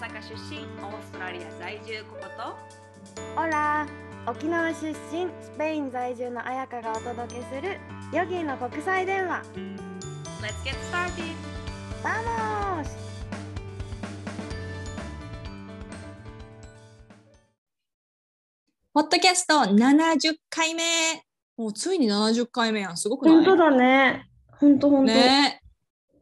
阪出身オーストラリア在住ここと？オラ沖縄出身スペイン在住の彩香がお届けするヨギの国際電話 Let's get started! ¡Vamos! ポッドキャスト70回目もうついに70回目やん。すごくない？本当だね。本当本当。ね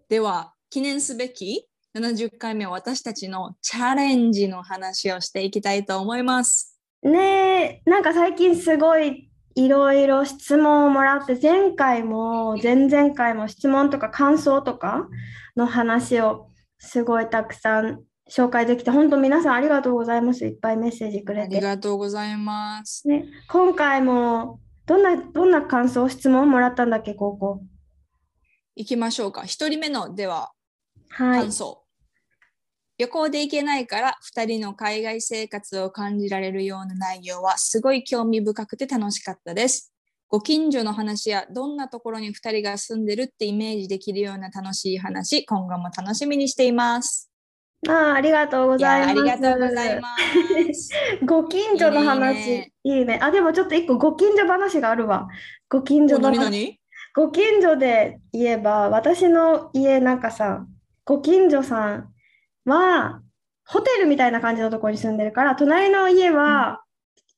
では、記念すべき？70回目は私たちのチャレンジの話をしていきたいと思います。ねえ、なんか最近すごいいろいろ質問をもらって、前回も前々回も質問とか感想とかの話をすごいたくさん紹介できて、本当皆さんありがとうございます。いっぱいメッセージくありれて。がとうございます。ね、今回もどんな、どんな感想、質問もらったんだっけ、高校。行きましょうか。一人目のでははい感。想。旅行で行けないから2人の海外生活を感じられるような内容はすごい興味深くて楽しかったです。ご近所の話やどんなところに2人が住んでるってイメージできるような楽しい話、今後も楽しみにしています。ああ、ありがとうございます。ありがとうございます。ご近所の話、いいねいいね。あ、でもちょっと一個ご近所話があるわ。ご近所お何話。何？ご近所で言えば、私の家なんかさ、ご近所さんは、ホテルみたいな感じのところに住んでるから、隣の家は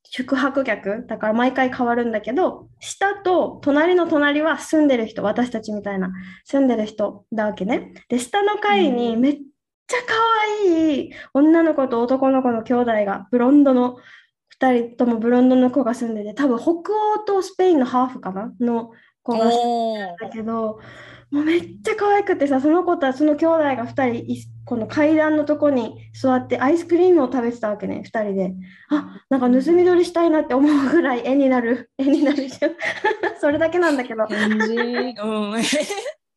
宿泊客、だから毎回変わるんだけど、下と隣の隣は住んでる人、私たちみたいな住んでる人だわけね。で、下の階にめっちゃ可愛い女の子と男の子の兄弟が、ブロンドの、2人ともブロンドの子が住んでて、多分北欧とスペインのハーフかな？の子が住んでおーだけど、もうめっちゃ可愛くてさ、その子とはその兄弟が2人、この階段のとこに座ってアイスクリームを食べてたわけね、2人で。あ、なんか盗み撮りしたいなって思うぐらい絵になる、絵になる。それだけなんだけど。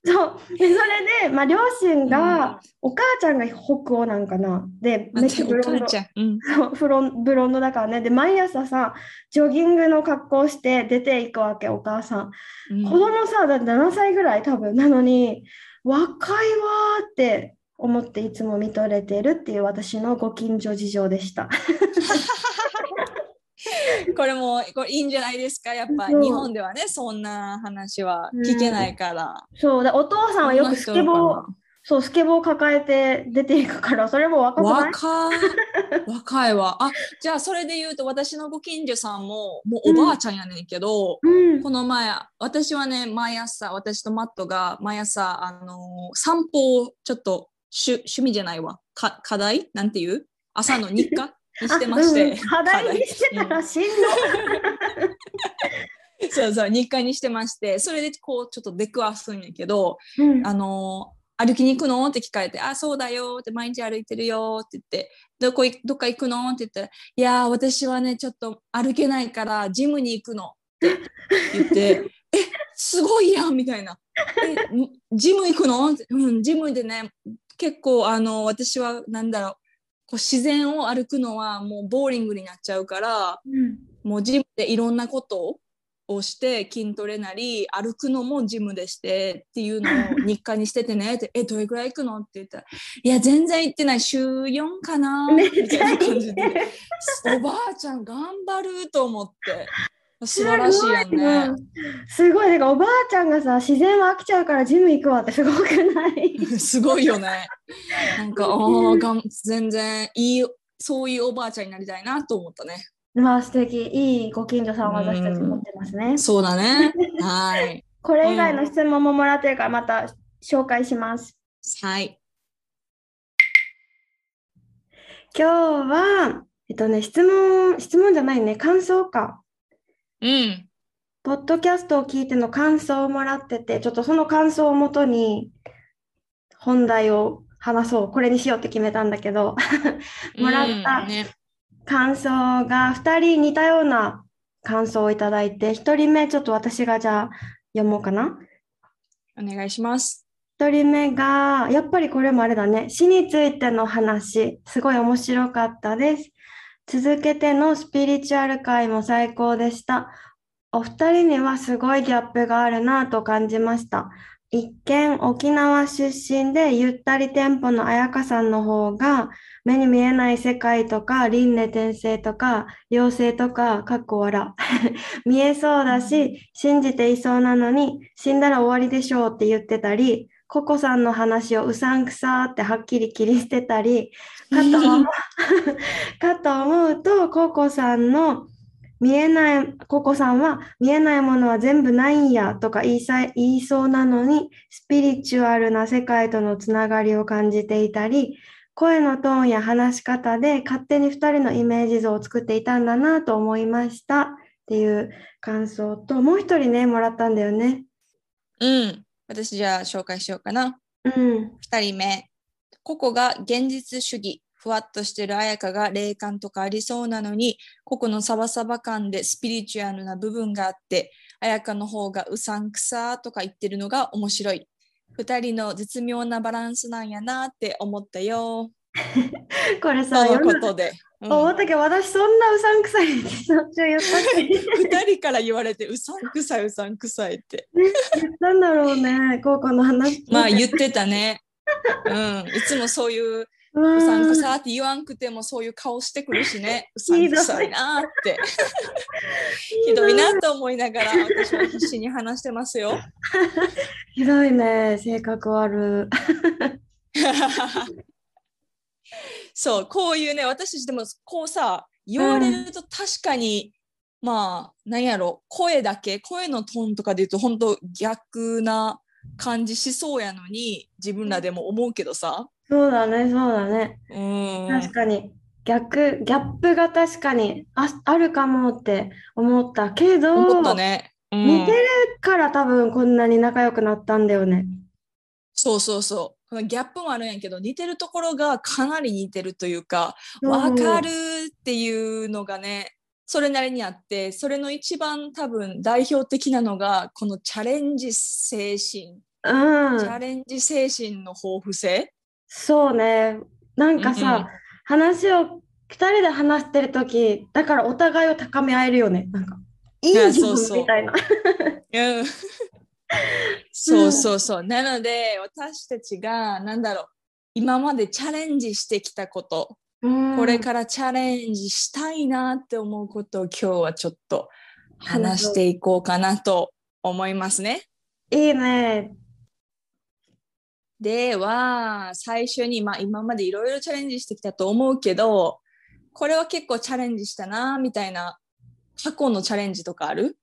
そう。で、それで、まあ、両親うんが、お母ちゃんが北欧なんかな。で、めっちゃブおロンド。うん。ロン、ブロンドだからね。で、毎朝さ、ジョギングの格好して出ていくわけ、お母さん。うん子供さ、だって7歳ぐらい多分なのに、若いわーって思っていつも見とれてるっていう私のご近所事情でした。これもこれいいんじゃないですか？やっぱ日本ではねそんな話は聞けないから。そう。だ、お父さんはよくスケボー、ーそう、スケボー抱えて出ていくから、それも若くない？若い。若いわ。あじゃあそれで言うと私のご近所さんももうおばあちゃんやねんけど、うん。この前私はね毎朝私とマットが毎朝あのー散歩をちょっと趣趣味じゃないわ。か課題？なんていう？朝の日課？にしてましあうんて。課題にしてたらしんどい。そうそう日課にしてまして。それでこうちょっと出くわすんやけど、うん。あのー歩きに行くの？って聞かれて、あ、そうだよって毎日歩いてるよって言って、どこいどっか行くの？って言ったら、いやー、私はね、ちょっと歩けないからジムに行くの。って言って、え、すごいやんみたいな。え、んジム行くの？うん、ジムでね、結構、あの、私はなんだろう、こう自然を歩くのはもうボーリングになっちゃうから、うんもうジムでいろんなことをして筋トレなり歩くのもジムでしてっていうのを日課にしててね。ってえどれぐらい行くのって言ったらいや全然行ってない。週4かなみたいない感じで。ね。おばあちゃん頑張ると思って素晴らしいやんね。すごい、だからおばあちゃんがさ、自然は飽きちゃうからジム行くわってすごくない？すごいよね。なんかあーがん全然いいそういうおばあちゃんになりたいなと思ったね。まあ素敵、いいご近所さんを私たち持ってますね。そうだね。はい。これ以外の質問ももらってるからまた紹介します。はい。今日は、えっとね、質問、質問じゃないね、感想か。うん。ポッドキャストを聞いての感想をもらってて、ちょっとその感想をもとに本題を話そう。これにしようって決めたんだけど、もらった。感想が2人似たような感想をいただいて、1人目ちょっと私がじゃあ読もうかな。お願いします。1人目が、やっぱりこれもあれだね、死についての話、すごい面白かったです。続けてのスピリチュアル会も最高でした。お二人にはすごいギャップがあるなぁと感じました。一見沖縄出身でゆったりテンポの彩香さんの方が目に見えない世界とか輪廻転生とか妖精とかかっこ笑 見えそうだし信じていそうなのに死んだら終わりでしょうって言ってたりココさんの話をうさんくさってはっきり切り捨てたり かと思う かと思うとココさんの見えない、ココさんは見えないものは全部ないんやとか言いさ言いそうなのに、スピリチュアルな世界とのつながりを感じていたり、声のトーンや話し方で勝手に2人のイメージ像を作っていたんだなと思いましたっていう感想と、もう一人ね、もらったんだよね。うん。私じゃあ紹介しようかな。うん。2人目。ここが現実主義。ふわっとしてる彩香が霊感とかありそうなのに、ここのサバサバ感でスピリチュアルな部分があって、彩香の方がうさんくさとか言ってるのが面白い。2人の絶妙なバランスなんやなって思ったよ。これさ、とのことで。うん思ったけど、私そんなうさんくさいってそっちを言ったっけ2人から言われてうさんくさいうさんくさいって。言ったんだろうね、高校の話。まあ言ってたね。うん、いつもそういううさんくさって言わんくてもそういう顔してくるしね、うさんくさいなーって。ひどいなと思いながら私は必死に話してますよ。ひどいね、性格悪。そう、こういうね、私たちでもこうさ、言われると確かに、まあ、なんやろ、声だけ、声のトーンとかで言うと本当逆な感じしそうやのに、自分らでも思うけどさ。そうだね、そうだね。うん。確かに。逆、ギャップが確かにあ、あるかもって思ったけど、思ったね。うん似てるから多分こんなに仲良くなったんだよね。そうそうそう。このギャップもあるんやけど、似てるところがかなり似てるというか、うんわかるっていうのがね、それなりにあって、それの一番多分代表的なのが、このチャレンジ精神、チうん。ャレンジ精神の豊富さ。そうね。なんかうんうんさ、話を二人で話してるとき、だからお互いを高め合えるよね。なんか、いいやじゃそうんそうみたいな。うんそうそうそう。なので、私たちが、なんだろう、今までチャレンジしてきたこと、うんこれからチャレンジしたいなって思うことを今日はちょっと話していこうかなと思いますね。いいね。では、最初に、まあ今までいろいろチャレンジしてきたと思うけど、これは結構チャレンジしたな、みたいな過去のチャレンジとかある？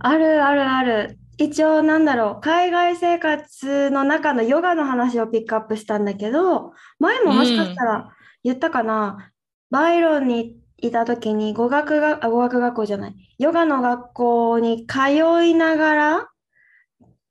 あるあるある。一応なんだろう、海外生活の中のヨガの話をピックアップしたんだけど、前ももしかしたら言ったかな、バイロンにいた時に語学が、あ、語学学校じゃない、ヨガの学校に通いながら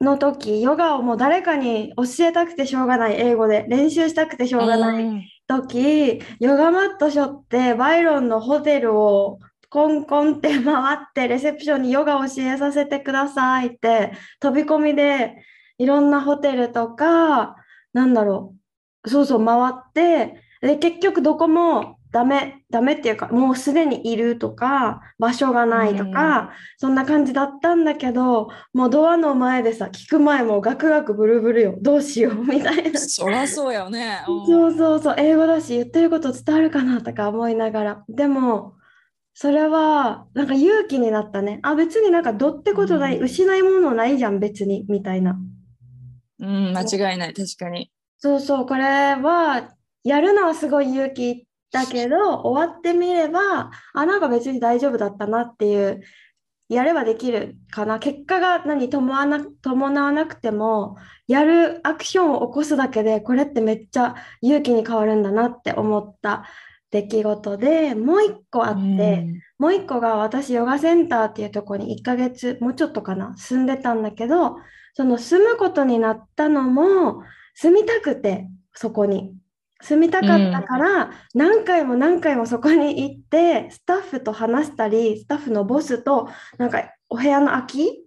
の時、ヨガをもう誰かに教えたくてしょうがない、英語で。練習したくてしょうがない。うん。時、ヨガマット背負ってバイロンのホテルをコンコンって回ってレセプションにヨガ教えさせてくださいって飛び込みでいろんなホテルとかなんだろうそうそう回ってで結局どこもダメダメっていうかもうすでにいるとか場所がないとかそんな感じだったんだけどもうドアの前でさ聞く前もガクガクブルブルよどうしようみたいな。そらそうやよね。うんそうそうそう、英語だし、言ってること伝わるかなとか思いながら。でも、それは、なんか勇気になったね。あ、別になんかどってことない、うん失いものないじゃん、別に、みたいな。うん、間違いない、確かに。そうそう、これは、やるのはすごい勇気だけど、終わってみれば、あ、なんか別に大丈夫だったなっていう、やればできるかな。結果が何伴わな、伴わなくても、やるアクションを起こすだけで、これってめっちゃ勇気に変わるんだなって思った出来事で、もう一個あって、もう一個が私、ヨガセンターっていうところに1ヶ月、もうちょっとかな、住んでたんだけど、その住むことになったのも、住みたくて、そこに。住みたかったから、何回も何回もそこに行って、スタッフと話したり、スタッフのボスと、なんか、お部屋の空き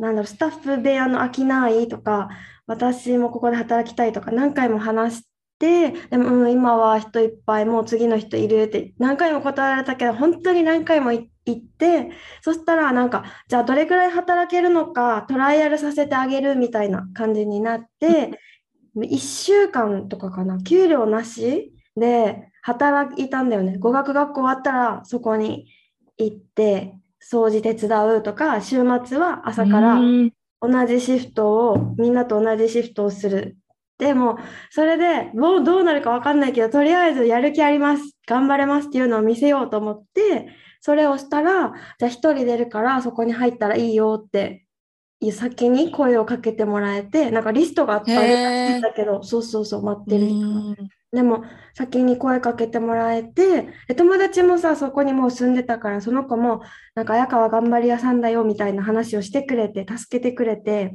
なんだろう、スタッフ部屋の空きないとか、私もここで働きたいとか、何回も話して、でも、うん、今は人いっぱい、もう次の人いるって何回も断られたけど、本当に何回もい行行ってそしたらなんかじゃあどれくらい働けるのかトライアルさせてあげるみたいな感じになって1週間とかかな給料なしで働いたんだよね語学学校終わったらそこに行って掃除手伝うとか週末は朝からうん同じシフトをみんなと同じシフトをする。でもそれでもうどうなるか分かんないけどとりあえずやる気あります。頑張れますっていうのを見せようと思ってそれをしたらじゃあ一人出るからそこに入ったらいいよって先に声をかけてもらえてなんかリストがあったんだけどそうそうそう待ってる人でも先に声かけてもらえてで友達もさそこにもう住んでたからその子もなんか綾川頑張り屋さんだよみたいな話をしてくれて助けてくれて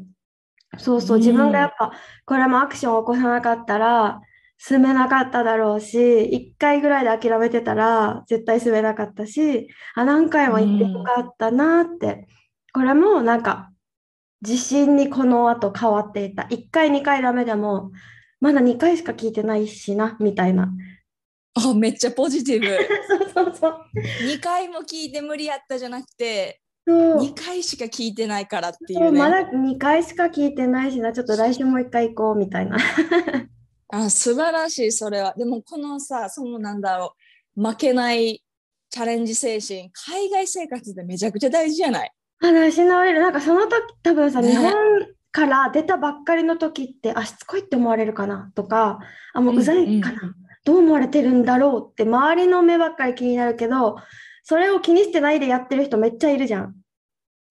そうそううん自分がやっぱこれもアクションを起こさなかったら住めなかっただろうし1回ぐらいで諦めてたら絶対住めなかったしあ何回も行ってよかったなって。これもなんか自信にこの後変わっていた。1回2回ダメでもまだ2回しか聞いてないしなみたいな。あめっちゃポジティブ。そうそうそう。2回も聞いて無理やったじゃなくて2回しか聞いてないからっていううまだ2回しか聞いてないしな。ちょっと来週もう1回行こうみたいな。あ素晴らしいそれは。でもこのさそのなんだろう。負けないチャレンジ精神。海外生活でめちゃくちゃ大事じゃない？話し直れる。なんかその時多分さ、ね。日本から出たばっかりの時ってあしつこいって思われるかな？とかあもううざいかな、うんうん。どう思われてるんだろう？って周りの目ばっかり気になるけどそれを気にしてないでやってる人めっちゃいるじゃん。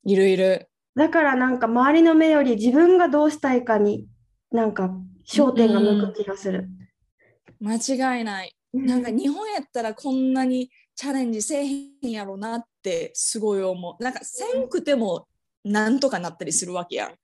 いるいる。だからなんか周りの目より自分がどうしたいかになんか焦点が向く気がする。間違いない。なんか日本やったらこんなにチャレンジせえへんやろなってすごい思う。なんかせんくてもなんとかなったりするわけやん。や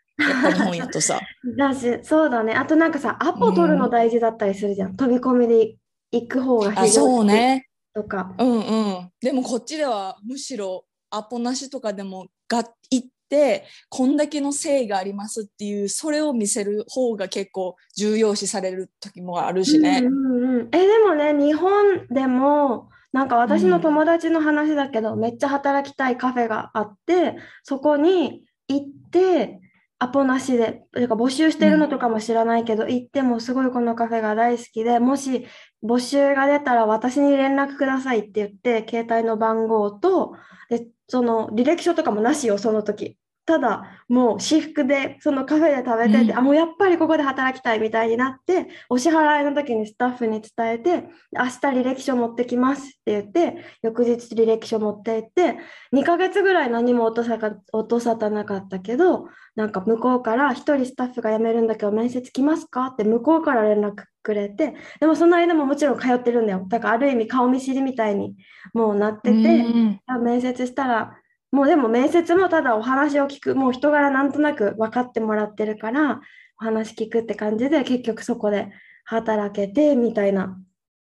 っぱ日本やとさ。だし、そうだね。あとなんかさ、アポ取るの大事だったりするじゃん。飛び込みで行く方があそうねとか。うんうんでもこっちではむしろアポなしとかでもが行ってこんだけの誠意がありますっていうそれを見せる方が結構重要視される時もあるしね。うんうんうん、え、でもね、日本でも、なんか私の友達の話だけど、めっちゃ働きたいカフェがあって、そこに行って、アポなしで、てか募集してるのとかも知らないけど、行ってもすごいこのカフェが大好きで、もし募集が出たら私に連絡くださいって言って、携帯の番号と、で、その履歴書とかもなしよ、その時。ただ、もう私服で、そのカフェで食べてて、うんあ、もうやっぱりここで働きたいみたいになって、お支払いの時にスタッフに伝えて、明日履歴書持ってきますって言って、翌日履歴書持って行って、2ヶ月ぐらい何も落とさか音沙汰なかったけど、なんか向こうから一人スタッフが辞めるんだけど面接来ますかって向こうから連絡くれて、でもその間ももちろん通ってるんだよ。だからある意味顔見知りみたいにもうなってて、うんあ面接したら、もうでも面接もただお話を聞く、もう人柄なんとなく分かってもらってるから、お話聞くって感じで、結局そこで働けてみたいな。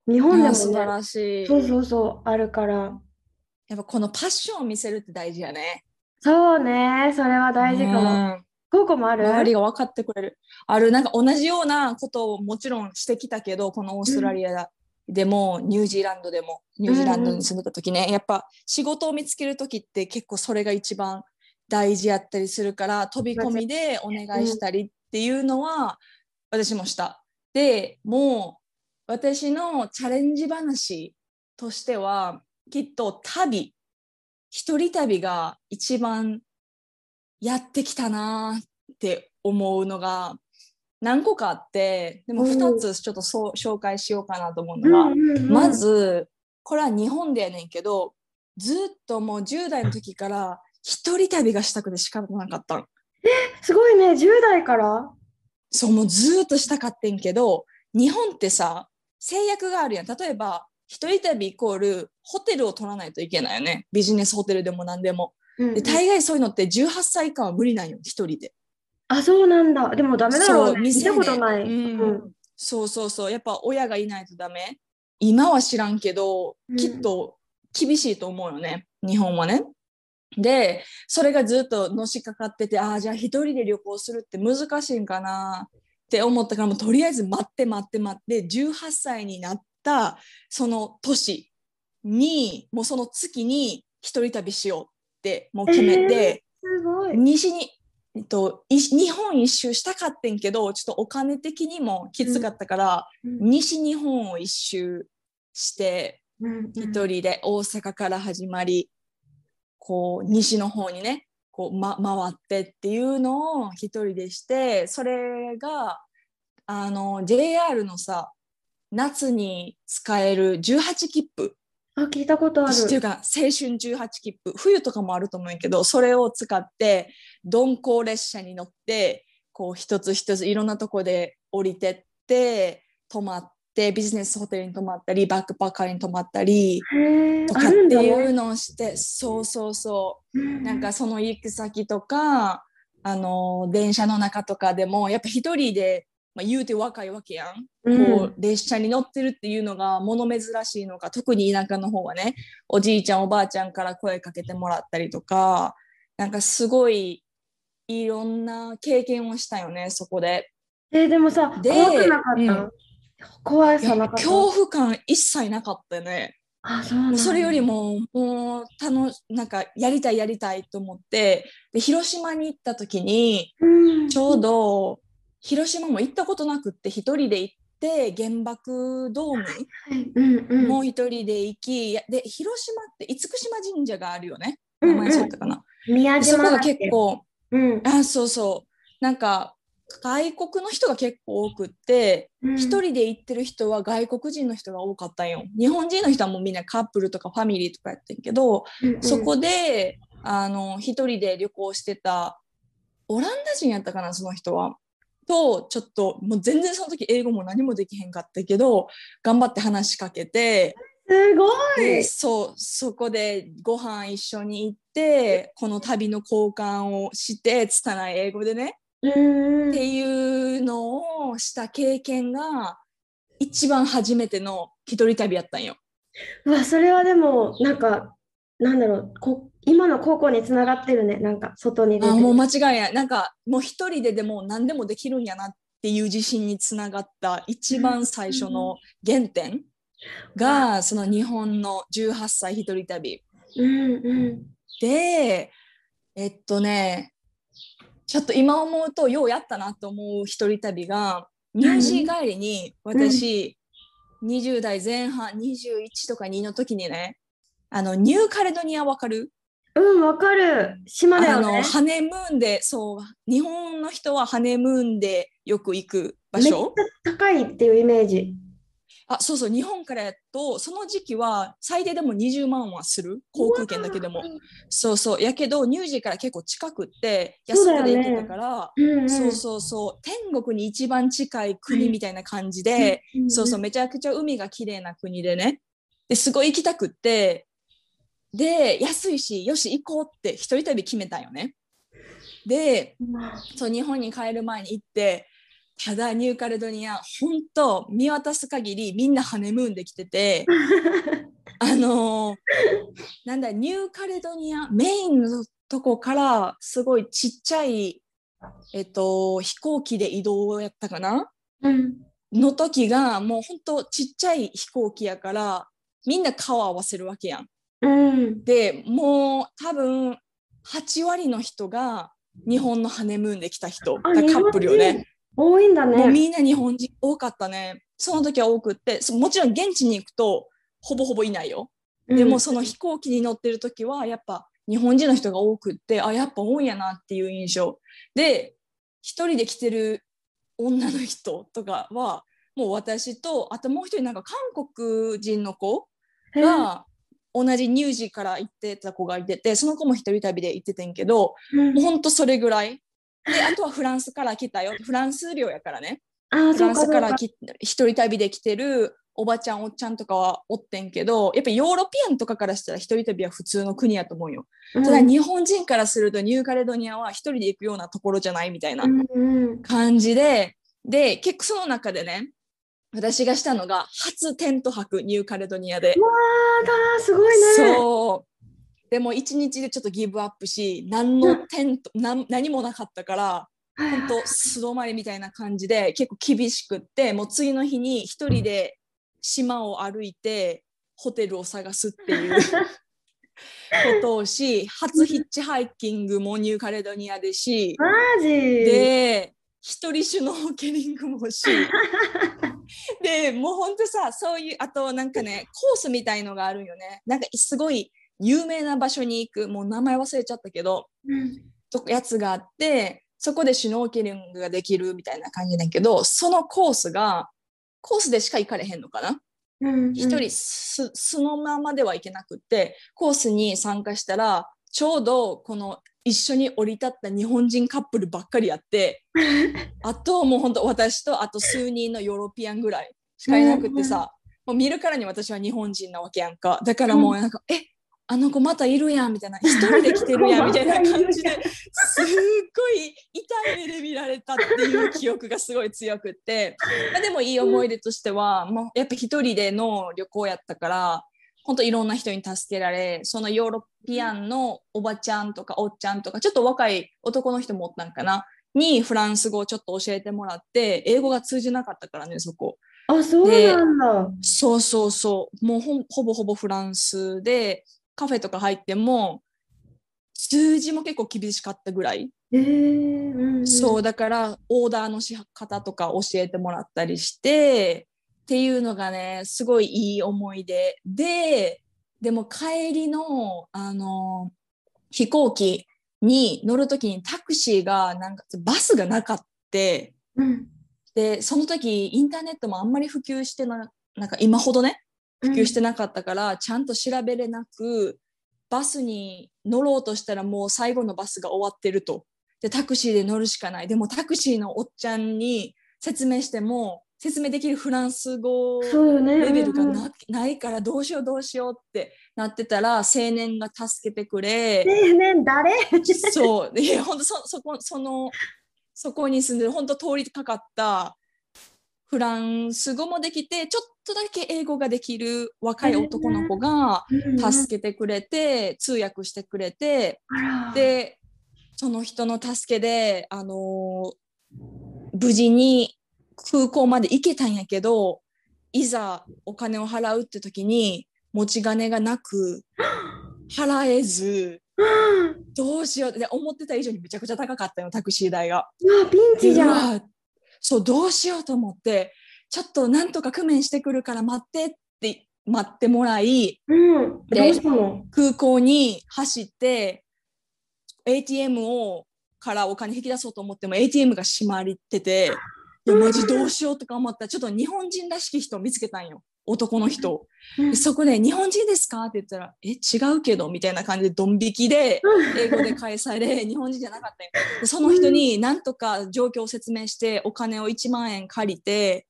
日本でもあ素晴ね、らしい。そうそうそう、あるから。やっぱこのパッションを見せるって大事やね。そうね、それは大事かも。うん高校もある？周りが分かってくれる。あるなんか同じようなことをもちろんしてきたけどこのオーストラリアでも、ニュージーランドでもニュージーランドに住んでた時ね、やっぱ仕事を見つける時って結構それが一番大事やったりするから飛び込みでお願いしたりっていうのは私もした。でもう私のチャレンジ話としてはきっと旅一人旅が一番やってきたなって思うのが何個かあってでもうん。2つちょっとそう紹介しようかなと思うのが、まずこれは日本でやねんけどずっともう10代の時から一人旅がしたくて仕方なかったん。すごいね、10代から？そうもうずっとしたかってんけど日本ってさ制約があるやん。例えば一人旅イコールホテルを取らないといけないよね。ビジネスホテルでも何でも。うんで大概そういうのって18歳以下は無理なんよ一人であ、そうなんだ。でもダメだろうね。見たことない。うんうんそうそうそうやっぱ親がいないとダメ今は知らんけどうんきっと厳しいと思うよね、日本はね。でそれがずっとのしかかっててああじゃあ一人で旅行するって難しいんかなって思ったからもうとりあえず待って待って待って18歳になったその年にもうその月に一一人旅しようってもう決めて、すごい。西に、えっと、い日本一周したかってんけどちょっとお金的にもきつかったから、西日本を一周してうん。一人で大阪から始まりこう西の方にねこう、ま、回ってっていうのを一人でしてそれがあの JR のさ夏に使える18切符。あ、聞いたことある。っていうか青春18切符。冬とかもあると思うんやけどそれを使って鈍行列車に乗ってこう一つ一ついろんなとこで降りてって泊まってビジネスホテルに泊まったりバックパッカーに泊まったりとかっていうのをしてそうそうそう。うん。なんかその行く先とかあの電車の中とかでもやっぱ一人で、まあ、言うて若いわけやん。うん。こう列車に乗ってるっていうのが物珍しいのか特に田舎の方はね。おじいちゃんおばあちゃんから声かけてもらったりとかなんかすごいいろんな経験をしたよねそこで。えーでもさ、で怖くなかった、うん。怖いやさなかった？恐怖感一切なかったよね。あ、そうそれより、ももう楽しなんかやりたいやりたいと思ってで広島に行った時にうん、ちょうど広島も行ったことなくって一人で行って原爆ドームはい。うんうん、もう一人で行き、で広島って厳島神社があるよね。うんうん。名前そうだったかな、宮でそこが島だっけ結構うん。あそうそう。なんか外国の人が結構多くってうん。一、人で行ってる人は外国人の人が多かったんよ。日本人の人はもうみんなカップルとかファミリーとかやってんけど、うんうん。そこであの一人で旅行してたオランダ人やったかなその人は。とちょっともう全然その時英語も何もできへんかったけど頑張って話しかけてすごい。でそうそこでご飯一緒に行ってこの旅の交換をして拙い英語でね。うん。っていうのをした経験が一番初めての一人旅やったんよ。うわそれはでもなんかなんだろうこ今の高校につながってるね。なんか外に出て。あもう間違いない。なんかもう一人ででも何でもできるんやなっていう自信につながった一番最初の原点がその日本の18歳一人旅。うんうん。でえっとねちょっと今思うとようやったなと思う一人旅が乳児帰りに私、20代前半21とか2の時にねあのニューカレドニアわかる？うんわかる。島だあのよねハネムーンでそう日本の人はハネムーンでよく行く場めっちゃ所高いっていうイメージあそうそう日本からやとその時期は最低でも20万はする。航空券だけでも。そうそう。やけど乳児から結構近くって安くで行けたからうんうん。そうそうそう。天国に一番近い国みたいな感じで、んそうそうめちゃくちゃ海が綺麗な国でね。ですごい行きたくってで安いしよし行こうって一人旅決めたんよね。でそう日本に帰る前に行ってただニューカレドニア本当見渡す限りみんなハネムーンで来てて あのーなんだニューカレドニアメインのとこからすごいちっちゃいえっと飛行機で移動やったかな？うんの時がもうほんとちっちゃい飛行機やからみんな顔合わせるわけやん。うんでもう多分8割の人が日本のハネムーンで来た人カップルよね。多いんだね。もうみんな日本人多かったね。その時は多くって。そもちろん現地に行くとほぼほぼいないよ。でもその飛行機に乗ってる時はやっぱ日本人の人が多くってあやっぱ多いんやなっていう印象。で一人で来てる女の人とかはもう私とあともう一人なんか韓国人の子うんが同じ乳児から行ってた子がいててその子も一人旅で行っててんけどうん。もうほんとそれぐらいであとはフランスから来たよ。フランス領やからね。フランスからき一人旅で来てるおばちゃんおっちゃんとかはおってんけどやっぱヨーロピアンとかからしたら一人旅は普通の国やと思うよ。そうかただ日本人からするとニューカレドニアは一人で行くようなところじゃないみたいな感じでで結構その中でね私がしたのが初テント泊ニューカレドニアで。うわーだーすごいね。そうでも一日でちょっとギブアップし何のテント、なん。何もなかったからはい本当素泊まりみたいな感じで結構厳しくってもう次の日に一人で島を歩いてホテルを探すっていう ことをし初ヒッチハイキングもニューカレドニアでしマジ？で一人シュノーケリングもし でもうほんとさそういうあとなんかねコースみたいのがあるよね。なんかすごい有名な場所に行く。もう名前忘れちゃったけどうん。とやつがあってそこでシュノーケリングができるみたいな感じだけどそのコースがコースでしか行かれへんのかな？うん一人す素のままではいけなくってコースに参加したらちょうどこの一緒に降り立った日本人カップルばっかりやって あともう本当私とあと数人のヨーロピアンぐらいしかいなくってさ、もう見るからに私は日本人なわけやんか。だからもうなんか、え？あの子またいるやんみたいな。一人で来てるやん みたいな感じで。すっごい痛い目で見られたっていう記憶がすごい強くって、まあ、でもいい思い出としては、もうやっぱ一人での旅行やったから本当いろんな人に助けられそのヨーロピアンのおばちゃんとかおっちゃんとかちょっと若い男の人もおったんかな。にフランス語をちょっと教えてもらって英語が通じなかったからねそこ。あ、そうなんだ。そうそうそう。もうほぼほぼフランスでカフェとか入っても数字も結構厳しかったぐらい、えー、うんうん、そうだからオーダーの仕方とか教えてもらったりしてっていうのがねすごいいい思い出。ででも帰りのあの飛行機に乗る時にタクシーがなんかバスがなかってうん、でその時インターネットもあんまり普及してななんか今ほどね普及してなかったから、ちゃんと調べれなくバスに乗ろうとしたらもう最後のバスが終わってると。でタクシーで乗るしかない。でもタクシーのおっちゃんに説明しても説明できるフランス語。レベルがうんうんな,、ないからどうしようどうしようってなってたら青年が助けてくれ。青年誰？そう。いや本当そそこそのそこに住んでる本当通りかかったフランス語もできてちょっとだけ英語ができる若い男の子が助けてくれて、通訳してくれてでその人の助けで、あのー無事に空港まで行けたんやけどいざお金を払うって時に持ち金がなく払えずどうしようってで思ってた以上にめちゃくちゃ高かったよタクシー代が。ピンチじゃん。そうどうしようと思ってちょっとなんとか工面してくるから待ってって待ってもらいうん。で空港に走って ATM をからお金引き出そうと思っても ATM が閉まってていやマジどうしようとか思ったらちょっと日本人らしき人を見つけたんよ。男の人そこで「日本人ですか?」って言ったら「え違うけど」みたいな感じでドン引きで英語で返され 日本人じゃなかったよ。でその人になんとか状況を説明してお金を1万円借りて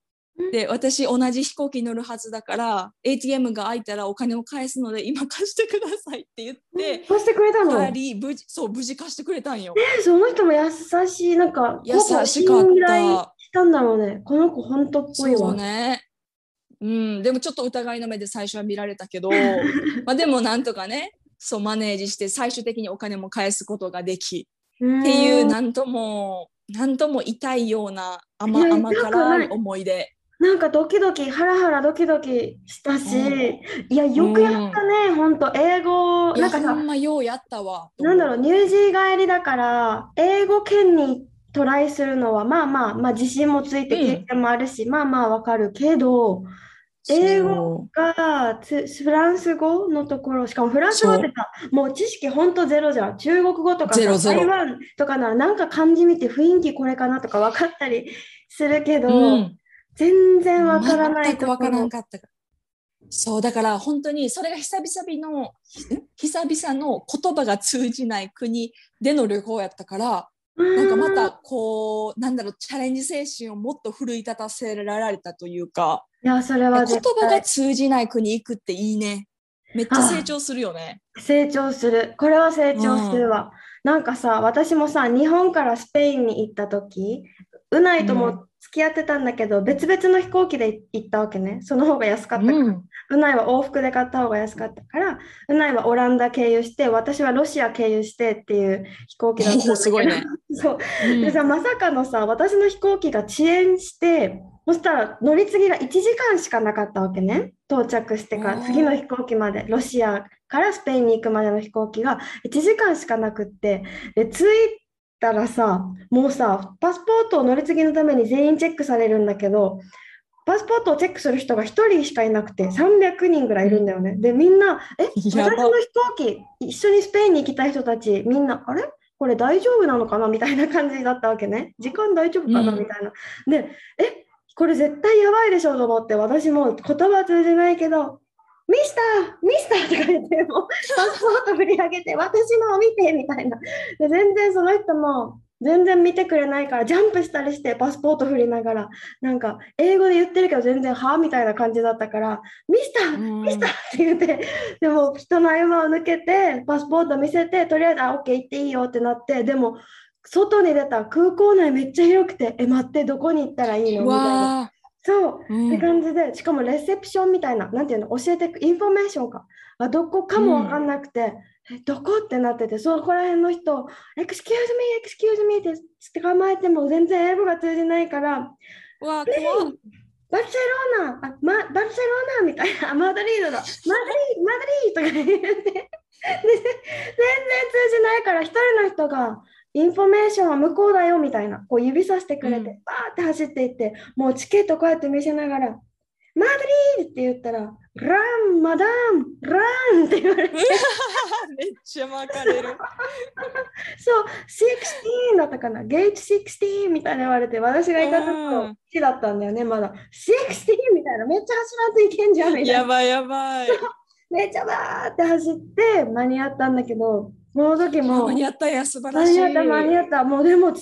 で私同じ飛行機に乗るはずだから ATM が開いたらお金を返すので今貸してくださいって言って貸してくれたの？無事そう無事貸してくれたんよ。えその人も優しい、なんか、優しかったしたんだろうね。この子、本当っぽいわ。そうね。うん、でもちょっと疑いの目で最初は見られたけど まあでもなんとかねそうマネージして最終的にお金も返すことができっっていうなんともなんとも痛いような甘甘辛い思い出。なんかドキドキ、ハラハラドキドキしたし、うん。いや、よくやったね、本当英語、なんかさ、ほんまようやったわ。なんだろう、乳児帰りだから、英語圏にトライするのは、まあまあ、まあ自信もついてうん経験もあるし、まあまあわかるけど、英語がつフランス語のところ、しかもフランス語ってさ、もう知識ほんとゼロじゃん。中国語とか台湾とかならなんか漢字見て雰囲気これかなとか分かったりするけど、うん、全然分からない全くわからんろ。かった。そうだから本当にそれが久々のひ久々の言葉が通じない国での旅行やったからなんかまたこうなんだろうチャレンジ精神をもっと奮い立たせられたというかいや、それは言絶葉が対通じない国行くっていいねめっちゃ成長するよね。成長する。これは成長するわ。なんかさ、私もさ、日本からスペインに行った時、うないとうんも付き合ってたんだけど、別々の飛行機で行ったわけね。その方が安かったから。うん、うないは往復で買った方が安かったから、うないはオランダ経由して、私はロシア経由してっていう飛行機だったんだけどすごいね。そう。うんでさ、まさかのさ、私の飛行機が遅延して、そしたら乗り継ぎが1時間しかなかったわけね。到着してから次の飛行機まで、ロシアからスペインに行くまでの飛行機が1時間しかなくって、で、着いたらさ、もうさ、パスポートを乗り継ぎのために全員チェックされるんだけど、パスポートをチェックする人が1人しかいなくて300人ぐらいいるんだよね。で、みんな、え、私の飛行機、一緒にスペインに行きたい人たち、みんな、あれ？これ大丈夫なのかな？みたいな感じだったわけね。時間大丈夫かな？うんみたいな。で、え、これ絶対やばいでしょと思って、私も言葉通じないけど、ミスターミスターとか言って、もうパスポート振り上げて、私のを見てみたいな。で、全然その人も、全然見てくれないから、ジャンプしたりして、パスポート振りながら、なんか、英語で言ってるけど、全然、はみたいな感じだったから、ミスターうんミスターって言って、でも人の合間を抜けて、パスポート見せて、とりあえず、あ、OK 行っていいよってなって、でも、外に出た空港内めっちゃ広くて、え、待って、どこに行ったらいいの？みたいな。わそう、ー、うん。って感じで、しかもレセプションみたいな、なんていうの、教えてく、インフォメーションか、がどこかもわかんなくて、え、どこってなってて、そこら辺の人、Excuse me, excuse me ってって捕まえても全然英語が通じないから、うわー怖っ。バルセロナ、あ、ま、バルセロナみたいな、マドリードだ、マドリード、マドリードとか言って、で全然通じないから、一人の人が、インフォメーションは向こうだよみたいな、こう指さしてくれて、うんバーって走っていって、もうチケットこうやって見せながら、マドリードって言ったら、ラン、マダム、ランって言われて、めっちゃ巻かれる。そう、16だったかな、ゲート16みたいな言われて、私がいたところうん、1だったんだよね、まだ。16みたいな、めっちゃ走らんといけんじゃんみたいな。やばいやばい。めっちゃバーって走って間に合ったんだけど、その時も間に合ったや素晴らしい。間に合った間に合った。もうでも空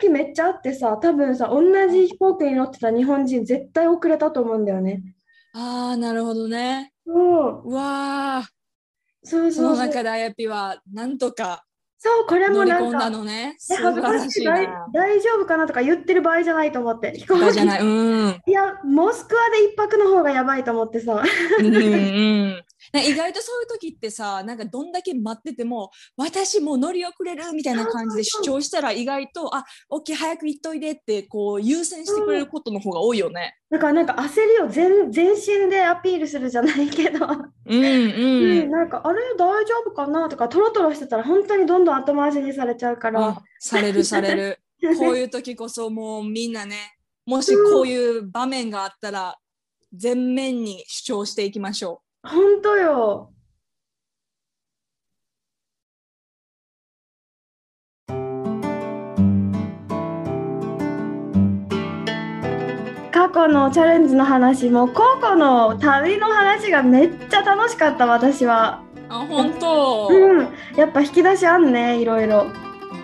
席めっちゃあってさ、多分さ、同じ飛行機に乗ってた日本人絶対遅れたと思うんだよね。ああなるほどね。そう、うわあそうそうそ。の中であやぴはなんとかそう、これも乗り込んなんか、のね。え素晴恥ずからしい大しいな。大丈夫かなとか言ってる場合じゃないと思って。飛行機じゃない。うん。いや、モスクワで一泊の方がやばいと思ってさ。うんうん意外とそういう時ってさなんかどんだけ待ってても私もう乗り遅れるみたいな感じで主張したら意外とあオッケー早く行っといでってこう優先してくれることの方が多いよね。だからなんか焦りを全全身でアピールするじゃないけど。うんう、うんん。なんかあれ大丈夫かなとかトロトロしてたら本当にどんどん後回しにされちゃうからあされるされる。こういう時こそもうみんなねもしこういう場面があったら全面に主張していきましょ本当よ過去のチャレンジの話も個々の旅の話がめっちゃ楽しかった私はう。あ本当。うんやっぱ引き出しあんねいろいろ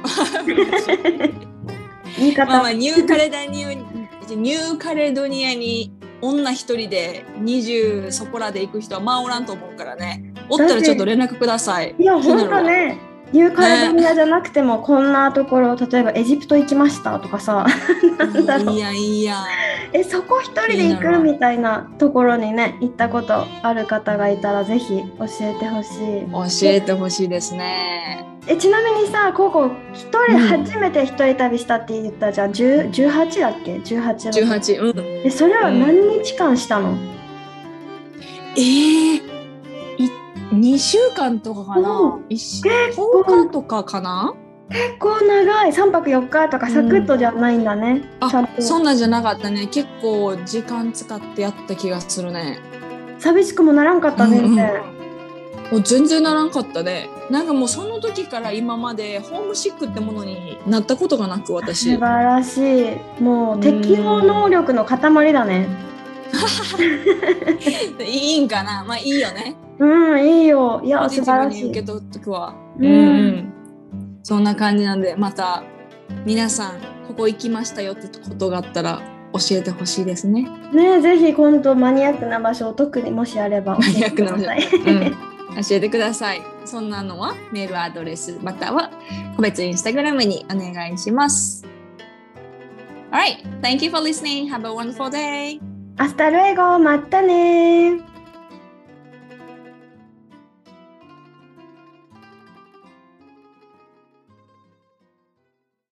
言い方、まあまあニューカレドニアニューカレドニアに女一人で20そこらで行く人はまあおらんと思うからね。おったらちょっと連絡ください。いや本気になるわ当ねニューカレドニアじゃなくてもこんなところ例えばエジプト行きましたとかさなんだろう。いいやいいや。えそこ一人で行くみたいなところにね行ったことある方がいたらぜひ教えてほしい。教えてほしいですね。えちなみにさココ一人初めて一人旅したって言ったじゃん、10 18だっけ？18の18うん。えそれは何日間したの、えー、い2週間とかかな？うん、一週構。10日とかかな？結構長い。3泊4日とかサクッとじゃないんだね、ちゃんあと。そんなんじゃなかったね。結構時間使ってやった気がするね。寂しくもならんかったね、うんうん。もう全然ならんかったね。なんかもうその時から今までホームシックってものになったことがなく私。素晴らしい。もう適応能力の塊だね。いいんかな？まあいいよねうんいいよいや素晴らしい受け取っとくわうんうんそんな感じなんでまた皆さんここ行きましたよってことがあったら教えてほしいですね。ねぜひ今度マニアックな場所を特にもしあれば教マニアックな場。所うん、教えてください。そんなのはメールアドレスまたは個別インスタグラムにお願いします。Alright, thank you for listening. Have a wonderful day. Hasta luego またね